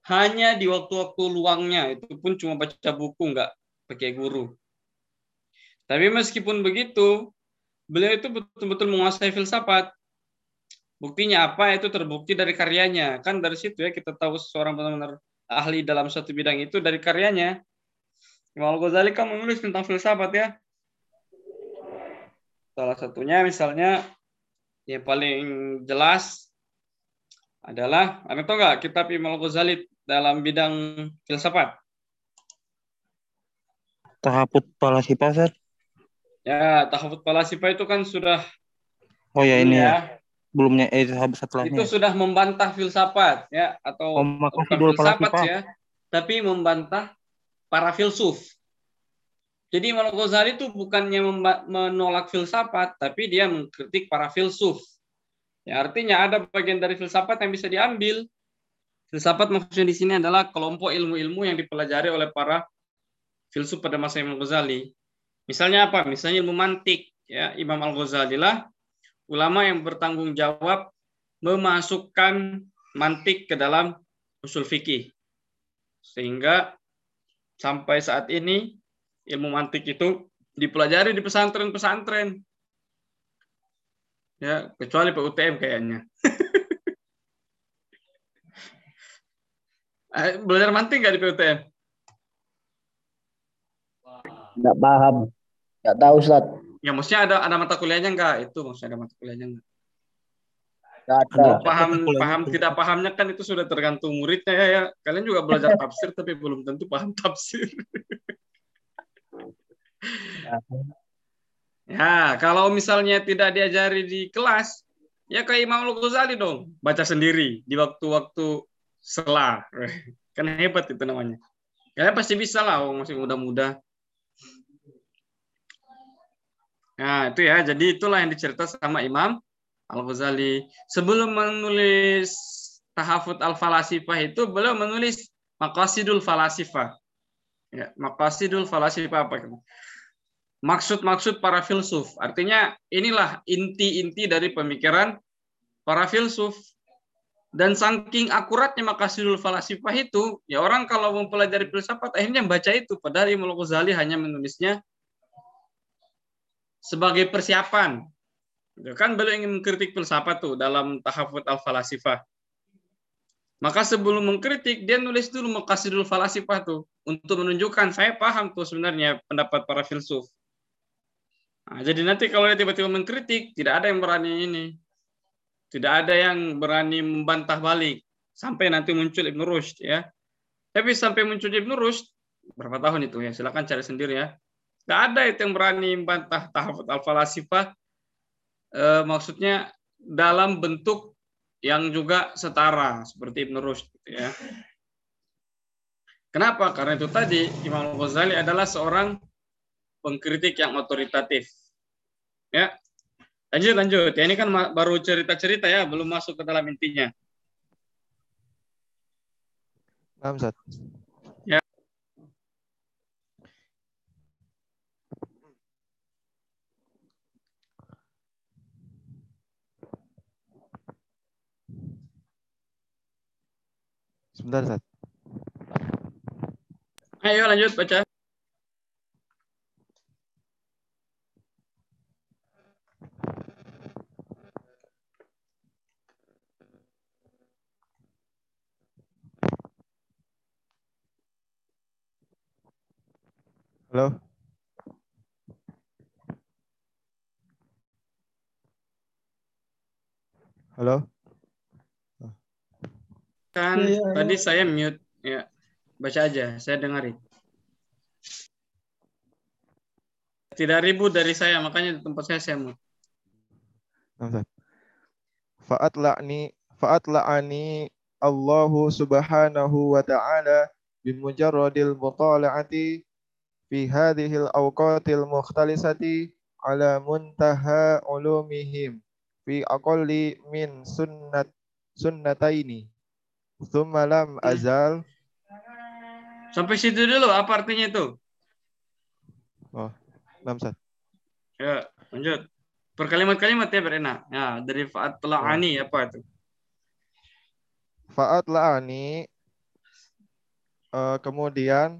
hanya di waktu-waktu luangnya. Itu pun cuma baca buku, nggak pakai guru. Tapi meskipun begitu, beliau itu betul-betul menguasai filsafat. Buktinya apa? Itu terbukti dari karyanya. Kan dari situ ya kita tahu seorang benar-benar ahli dalam satu bidang itu dari karyanya. Imam Ghazali kan menulis tentang filsafat ya. Salah satunya misalnya yang paling jelas adalah, Anda tahu nggak kitab Imam Ghazali dalam bidang filsafat? Tahaput Palasipa. Ya, Tahaput Palasipa itu kan sudah Oh ya ini ya. Ya. Belumnya eh setelahnya. Itu sudah membantah filsafat ya atau oh, filsafat ya, tapi membantah para filsuf. Jadi Imam Ghazali itu bukannya menolak filsafat, tapi dia mengkritik para filsuf. Ya, artinya ada bagian dari filsafat yang bisa diambil. Filsafat maksudnya di sini adalah kelompok ilmu-ilmu yang dipelajari oleh para filsuf pada masa Imam Ghazali. Misalnya apa? Misalnya ilmu mantik. Ya, Imam Al-Ghazali lah ulama yang bertanggung jawab memasukkan mantik ke dalam usul fikih. Sehingga sampai saat ini ilmu mantik itu dipelajari di pesantren-pesantren. Ya, kecuali PUTM kayaknya. [laughs] Eh, belajar mantik nggak di PUTM? Nggak paham. Nggak tahu Ustaz. Ya maksudnya ada ada mata kuliahnya enggak? Itu maksudnya ada mata kuliahnya enggak? Nggak ada. Kalau paham paham tidak pahamnya kan itu sudah tergantung muridnya ya, ya. Kalian juga belajar [laughs] tafsir tapi belum tentu paham tafsir. [laughs] ya, kalau misalnya tidak diajari di kelas, ya kayak Imam Al-Ghazali dong, baca sendiri di waktu-waktu sela. [laughs] Kan hebat itu namanya. Kalian pasti bisa lah, oh, masih muda-muda. Nah, itu ya. Jadi itulah yang dicerita sama Imam Al-Ghazali. Sebelum menulis Tahafut Al-Falasifah itu, beliau menulis Maqasidul Falasifah. Ya, Maqasidul Falasifah apa? Maksud-maksud para filsuf. Artinya inilah inti-inti dari pemikiran para filsuf. Dan saking akuratnya Maqasidul Falasifah itu, ya orang kalau mempelajari filsafat akhirnya baca itu. Padahal Imam Al-Ghazali hanya menulisnya sebagai persiapan. Kan beliau ingin mengkritik filsafat tuh dalam Tahafut Al-Falasifah. Maka sebelum mengkritik, dia nulis dulu Maqasidul Falasifah tuh. Untuk menunjukkan, saya paham tuh sebenarnya pendapat para filsuf. Nah, jadi nanti kalau dia tiba-tiba mengkritik, tidak ada yang berani ini. Tidak ada yang berani membantah balik sampai nanti muncul Ibn Rushd ya. Tapi sampai muncul Ibn Rushd berapa tahun itu ya? Silakan cari sendiri ya. Tidak ada itu yang berani membantah tahafut al-falasifah eh, maksudnya dalam bentuk yang juga setara seperti Ibn Rushd gitu ya. Kenapa? Karena itu tadi Imam Ghazali adalah seorang pengkritik yang otoritatif. Ya, Lanjut, lanjut. Ya, ini kan baru cerita-cerita ya, belum masuk ke dalam intinya. Nah. Ya. Sebentar, Ustaz. Ayo lanjut baca. Halo. Halo. Kan tadi saya mute ya. Baca aja, saya dengarin. Tidak ribut dari saya, makanya di tempat saya saya mute. Fa'at la'ni fa'at la'ani Allahu subhanahu wa ta'ala bimujarradil mutala'ati fi hadhil awqatil mukhtalisati ala muntaha ulumihim fi aqalli min sunnat sunnataini thumma lam azal Sampai situ dulu, apa artinya itu? oh lam sat Ya, lanjut. Per kalimat-kalimat ya, Berena. Ya, dari fa'at la'ani apa itu? fa'at la'ani eh, kemudian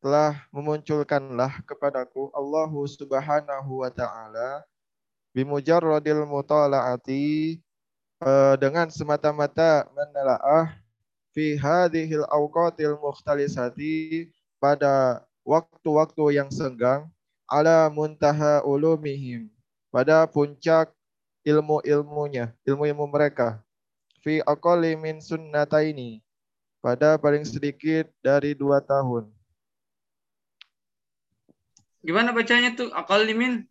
telah memunculkanlah kepadaku Allahu Subhanahu wa taala bimujarradil mutala'ati eh, dengan semata-mata menelaah fi hadhil awqatil mukhtalisati pada waktu-waktu yang senggang ala muntaha ulumihim pada puncak ilmu-ilmunya, ilmu-ilmu mereka fi aqalli min sunnataini pada paling sedikit dari dua tahun. Gimana bacanya tuh? Akal limin?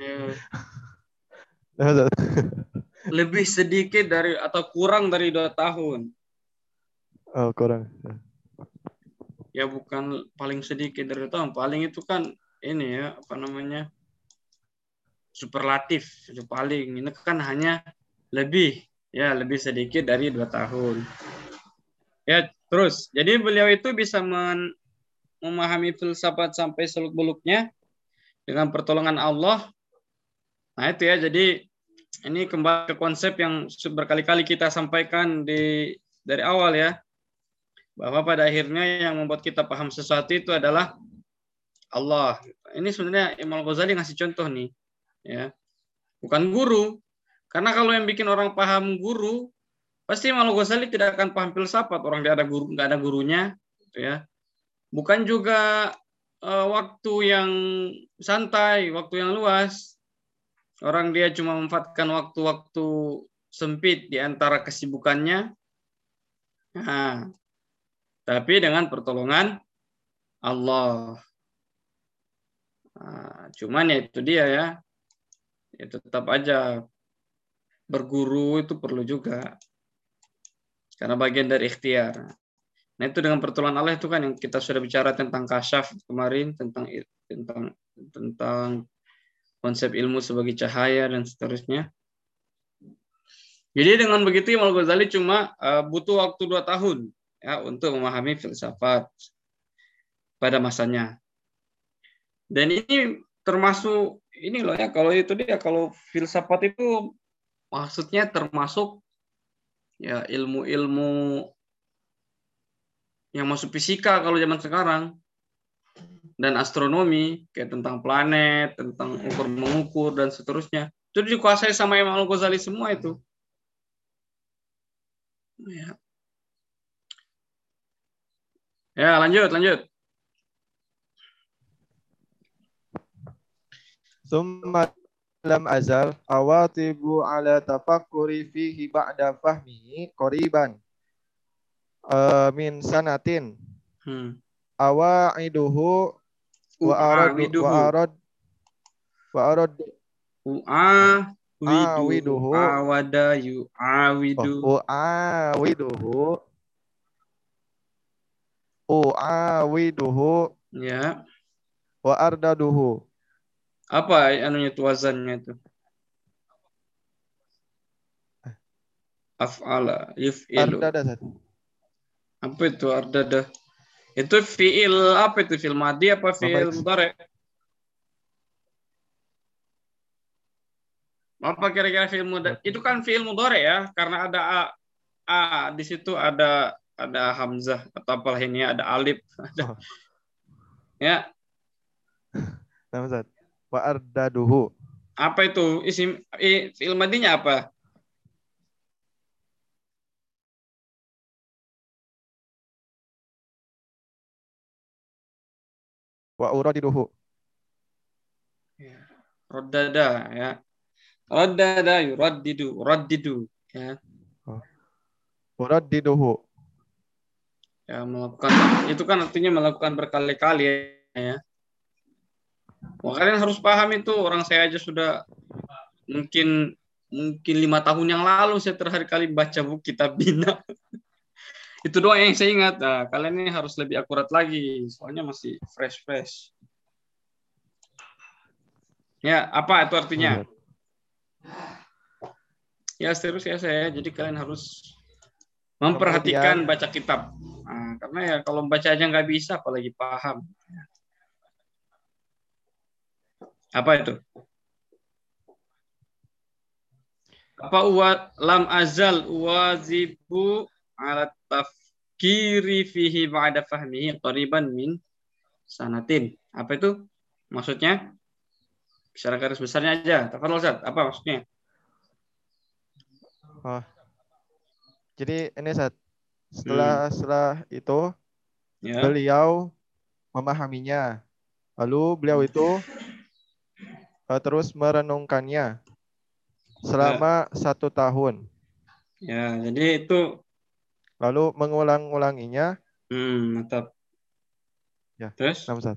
Ya, [laughs] Ya, Zat. lebih sedikit dari atau kurang dari dua tahun. Oh, kurang. Ya bukan paling sedikit dari dua tahun. Paling itu kan ini ya apa namanya superlatif itu paling ini kan hanya lebih ya lebih sedikit dari dua tahun ya terus jadi beliau itu bisa men- memahami filsafat sampai seluk beluknya dengan pertolongan Allah nah itu ya jadi ini kembali ke konsep yang berkali-kali kita sampaikan di dari awal ya bahwa pada akhirnya yang membuat kita paham sesuatu itu adalah Allah. Ini sebenarnya Imam Ghazali ngasih contoh nih, ya. Bukan guru. Karena kalau yang bikin orang paham guru, pasti Imam Ghazali tidak akan paham filsafat orang dia ada guru nggak ada gurunya gitu ya bukan juga uh, waktu yang santai waktu yang luas. Orang dia cuma memanfaatkan waktu-waktu sempit di antara kesibukannya. Nah, tapi dengan pertolongan Allah. Nah, cuman ya itu dia ya. Ya tetap aja berguru itu perlu juga. Karena bagian dari ikhtiar. Nah itu dengan pertolongan Allah itu kan yang kita sudah bicara tentang kasyaf kemarin tentang tentang tentang konsep ilmu sebagai cahaya dan seterusnya. Jadi dengan begitu Imam Ghazali cuma uh, butuh waktu dua tahun ya untuk memahami filsafat pada masanya. Dan ini termasuk ini loh ya kalau itu dia kalau filsafat itu maksudnya termasuk ya ilmu-ilmu yang masuk fisika kalau zaman sekarang dan astronomi kayak tentang planet, tentang ukur mengukur dan seterusnya. Itu dikuasai sama Imam Al-Ghazali semua itu. Ya. Ya, lanjut, lanjut. Summa lam azal awatibu ala tafakkuri fihi ba'da fahmihi qoriban uh, min sanatin. Hmm. awaiduhu wa arad wa arad wa arad U'a awiduhu awada yu awidu oh, awiduhu awiduhu ya. Wa ardaduhu. Apa anunya itu wazannya itu? Af'ala, yuf'ilu. Ardada Apa itu ardada? Itu fi'il apa itu? Fi'il madi apa fi'il mudhari? Apa kira-kira fi'il mudhari? Itu kan fi'il mudhari ya, karena ada a, a di situ ada ada hamzah atau apalah ini ada alif ada. Oh. Ya. [laughs] Nama ardaduhu. Apa itu? Isim fi'il madinya apa? Wa uradiduhu. Ya. Raddada ya. Raddada yuraddidu, raddidu ya. Oh. Uraddiduhu. Ya, melakukan itu kan artinya melakukan berkali-kali ya. Wah, kalian harus paham itu. Orang saya aja sudah mungkin mungkin lima tahun yang lalu saya terakhir kali baca buku kitab bina. [laughs] itu doang yang saya ingat. Nah, kalian ini harus lebih akurat lagi. Soalnya masih fresh fresh. Ya, apa itu artinya? Ya, seterusnya saya. Jadi kalian harus memperhatikan baca kitab. Nah, karena ya kalau baca aja nggak bisa, apalagi paham. Apa itu? Apa uwa lam azal wazibu ala tafkiri fihi ba'da fahmihi qariban min sanatin. Apa itu? Maksudnya? Secara garis besarnya aja. Tafadhol Ustaz, apa maksudnya? Oh. Jadi ini saat setelah hmm. setelah itu ya. beliau memahaminya. Lalu beliau itu uh, terus merenungkannya selama ya. satu tahun. Ya, jadi itu lalu mengulang-ulanginya. Hmm, mantap. Ya. Terus? Namsat.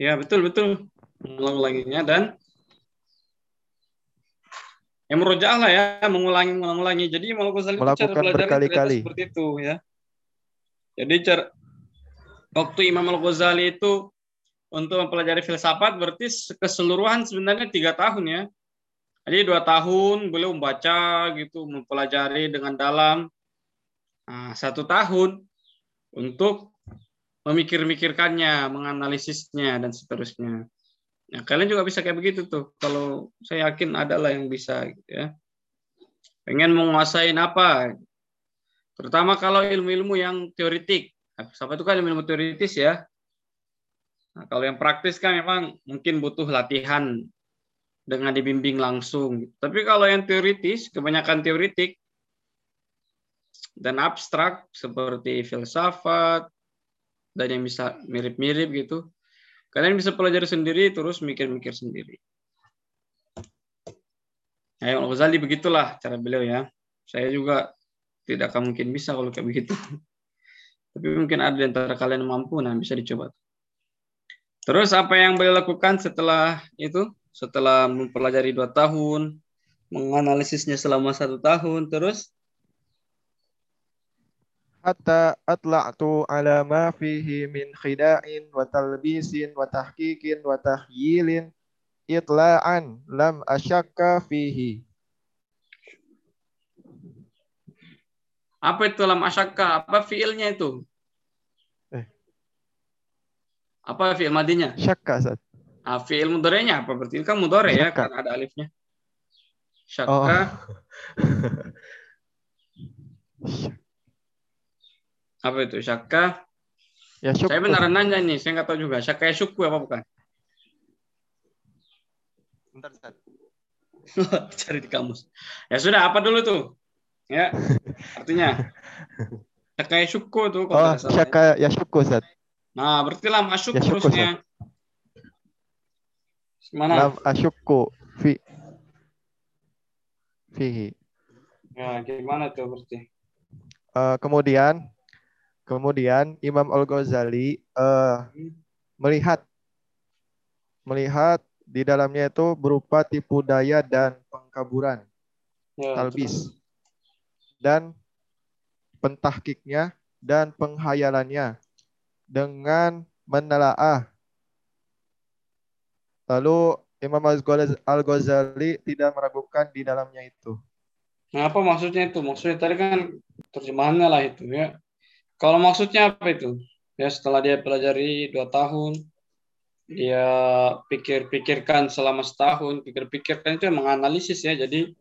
Ya, betul betul. Mengulang-ulanginya dan yang merujuk lah ya, mengulangi mengulangi. Jadi mau melakukan berkali-kali seperti itu ya. Jadi cara waktu Imam Al Ghazali itu untuk mempelajari filsafat berarti keseluruhan sebenarnya tiga tahun ya. Jadi dua tahun beliau membaca gitu, mempelajari dengan dalam. Nah, satu tahun untuk memikir-mikirkannya, menganalisisnya dan seterusnya. Nah, kalian juga bisa kayak begitu tuh. Kalau saya yakin ada lah yang bisa gitu ya. Pengen menguasai apa? Terutama kalau ilmu-ilmu yang teoritik. Nah, filsafat itu kan ilmu teoritis ya. Nah, kalau yang praktis kan memang mungkin butuh latihan dengan dibimbing langsung. Tapi kalau yang teoritis, kebanyakan teoritik, dan abstrak seperti filsafat dan yang bisa mirip-mirip gitu. Kalian bisa pelajari sendiri terus mikir-mikir sendiri. Nah, Imam Ghazali begitulah cara beliau ya. Saya juga tidak akan mungkin bisa kalau kayak begitu. [laughs] Tapi mungkin ada di antara kalian mampu, nah bisa dicoba. Terus apa yang beliau lakukan setelah itu? Setelah mempelajari dua tahun, menganalisisnya selama satu tahun, terus hatta atla'tu ala ma fihi min khida'in wa talbisin wa tahqiqin wa tahyilin itla'an lam asyakka fihi. Apa itu lam asyakka? Apa fiilnya itu? Eh. Apa fiil madinya? Syakka, Ustaz. Ah, fiil mudorenya apa? Berarti kan mudore ya, Syakka. kan ada alifnya. Oh. [laughs] [laughs] Apa itu? Syakka. ya syukur. Saya beneran nanya nih, saya nggak tahu juga. Syakka ya syuku apa bukan? Bentar. [laughs] Cari di kamus. Ya sudah, apa dulu tuh? Ya, [laughs] artinya. Syakka ya syuku tuh. kalau Oh, syakka ya syukur, Ustaz. Nah, berarti lam asyuk Ya, syukur, terusnya. Mana? Lam asyukku fi fihi. Ya, gimana tuh berarti? Eh, kemudian kemudian Imam Al Ghazali eh, melihat melihat di dalamnya itu berupa tipu daya dan pengkaburan, Ya, talbis dan pentahkiknya dan penghayalannya dengan menelaah. Lalu Imam Al Ghazali tidak meragukan di dalamnya itu. Nah, apa maksudnya itu? Maksudnya tadi kan terjemahannya lah itu ya. Kalau maksudnya apa itu? Ya setelah dia pelajari dua tahun, dia pikir-pikirkan selama setahun, pikir-pikirkan itu menganalisis ya. Jadi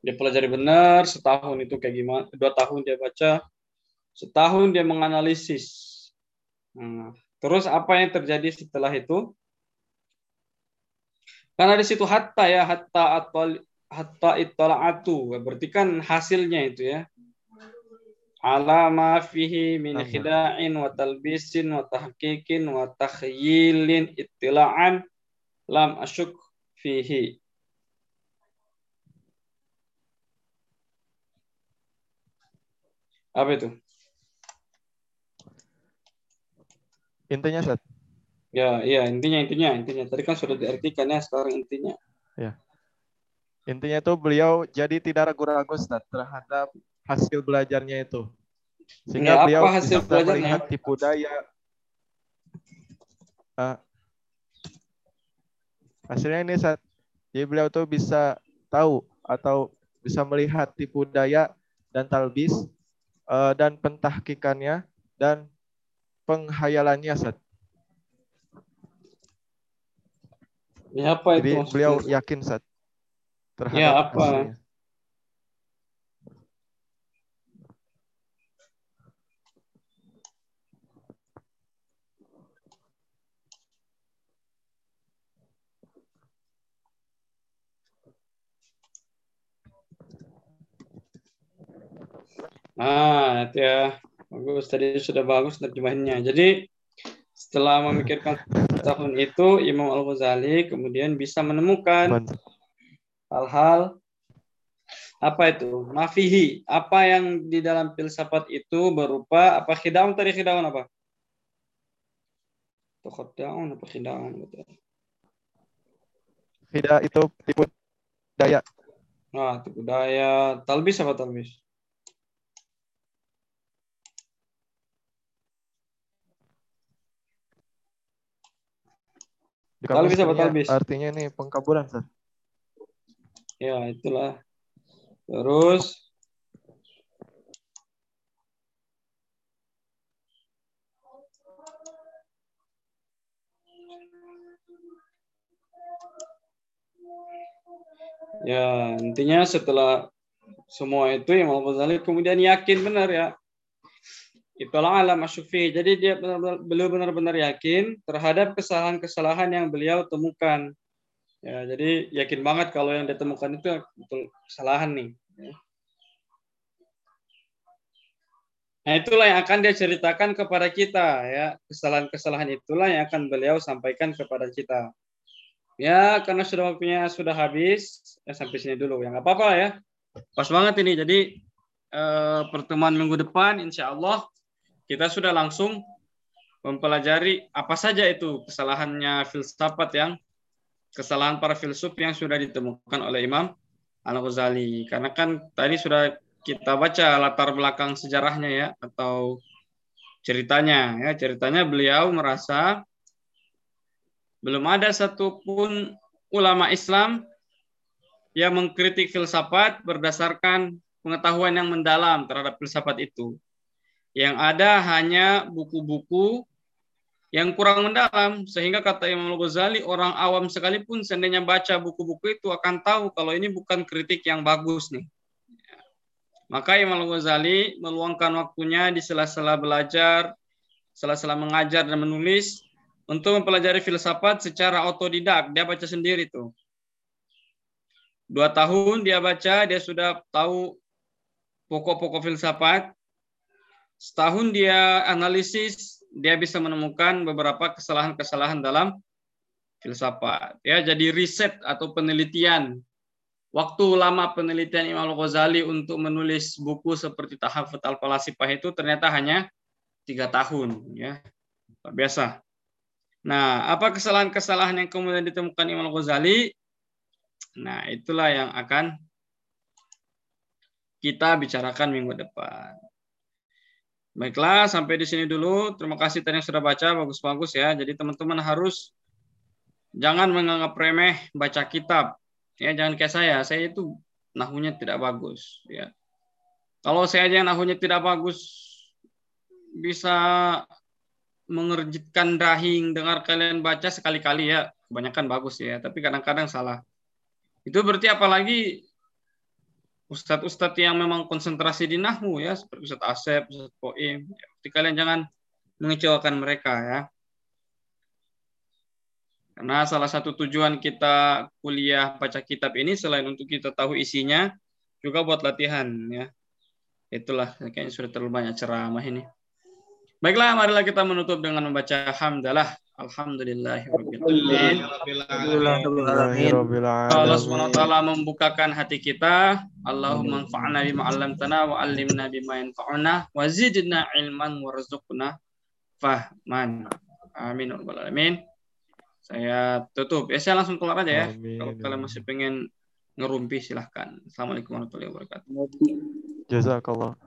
dia pelajari benar setahun itu kayak gimana, dua tahun dia baca, setahun dia menganalisis. Nah, terus apa yang terjadi setelah itu? Karena di situ hatta ya, hatta atau hatta ittala'atu berarti kan hasilnya itu ya ala ma fihi min khida'in wa talbisin wa tahqiqin wa takhyilin ittila'an lam asyuk fihi. Apa itu? Intinya Ustaz, ya iya intinya intinya intinya. Tadi kan sudah diartikan ya sekarang intinya. Intinya itu beliau jadi tidak ragu-ragu Ustaz terhadap hasil belajarnya itu. Sehingga Ya, apa beliau hasil bisa melihat tipu daya. Ah. hasilnya ini Ustaz. Jadi beliau tuh bisa tahu atau bisa melihat tipu daya dan talbis eh, dan pentahkikannya dan penghayalannya Ustaz. ya apa Jadi itu maksudnya? beliau yakin Ustaz terhadap Ya, apa? hasilnya. Nah, itu ya. Bagus, tadi sudah bagus terjemahannya. Jadi, setelah memikirkan tahun itu, Imam Al-Ghazali kemudian bisa menemukan hal-hal apa itu? Mafihi. Apa yang di dalam filsafat itu berupa apa khidaun tadi khidaun apa? Khidaun apa khidaun. Tidak itu tipu daya. Nah, tipu daya. Talbis apa talbis? Talbis apa talbis? Artinya ini pengkaburan, Ustaz. Ya, itulah. Terus Ya, intinya setelah semua itu Imam Ghazali kemudian yakin benar ya. Itulah alam asyufi. Jadi dia beliau benar-benar yakin terhadap kesalahan-kesalahan yang beliau temukan. Ya, jadi yakin banget kalau yang ditemukan itu betul kesalahan nih. Nah, itulah yang akan dia ceritakan kepada kita ya. Kesalahan-kesalahan itulah yang akan beliau sampaikan kepada kita. Ya, karena sudah waktunya sudah habis, ya sampai sini dulu. Ya nggak apa-apa ya. Pas banget ini. Jadi eh, pertemuan minggu depan insya Allah kita sudah langsung mempelajari apa saja itu kesalahannya filsafat yang kesalahan para filsuf yang sudah ditemukan oleh Imam Al-Ghazali. Karena kan tadi sudah kita baca latar belakang sejarahnya ya atau ceritanya ya ceritanya beliau merasa belum ada satupun ulama Islam yang mengkritik filsafat berdasarkan pengetahuan yang mendalam terhadap filsafat itu. Yang ada hanya buku-buku yang kurang mendalam sehingga kata Imam Al-Ghazali orang awam sekalipun seandainya baca buku-buku itu akan tahu kalau ini bukan kritik yang bagus nih. Maka Imam Al-Ghazali meluangkan waktunya di sela-sela belajar, sela-sela mengajar dan menulis untuk mempelajari filsafat secara otodidak. Dia baca sendiri tuh. Dua tahun dia baca, dia sudah tahu pokok-pokok filsafat. Setahun dia analisis, dia bisa menemukan beberapa kesalahan-kesalahan dalam filsafat. Ya, jadi riset atau penelitian. Waktu lama penelitian Imam Al-Ghazali untuk menulis buku seperti Tahafut Al-Falasifah itu ternyata hanya tiga tahun ya. Luar biasa. Nah apa kesalahan-kesalahan yang kemudian ditemukan Imam Al-Ghazali? Nah itulah yang akan kita bicarakan minggu depan baiklah sampai di sini dulu terima kasih tadi yang sudah baca bagus-bagus ya jadi teman-teman harus jangan menganggap remeh baca kitab Ya, jangan kayak saya. Saya itu nahunya tidak bagus. Ya. Kalau saya aja nahunya tidak bagus, bisa mengerjitkan dahing dengar kalian baca sekali-kali ya. Kebanyakan bagus ya, tapi kadang-kadang salah. Itu berarti apalagi ustadz-ustadz yang memang konsentrasi di nahu ya, seperti Ustadz Asep, Ustadz Poim. Ya, kalian jangan mengecewakan mereka ya. Karena salah satu tujuan kita kuliah baca kitab ini selain untuk kita tahu isinya, juga buat latihan ya. Itulah kayaknya sudah terlalu banyak ceramah ini. Baiklah, marilah kita menutup dengan membaca hamdalah. Alhamdulillahirrahmanirrahim. Allah SWT membukakan hati kita. Allahumma anfa'na bima 'allamtana wa 'allimna bima yanfa'una wa zidna ilman warzuqna fahman. Amin. Alamin saya tutup. Ya saya langsung keluar aja ya. Amin. Kalau kalian masih pengen ngerumpi silahkan. Assalamualaikum warahmatullahi wabarakatuh. Jazakallah.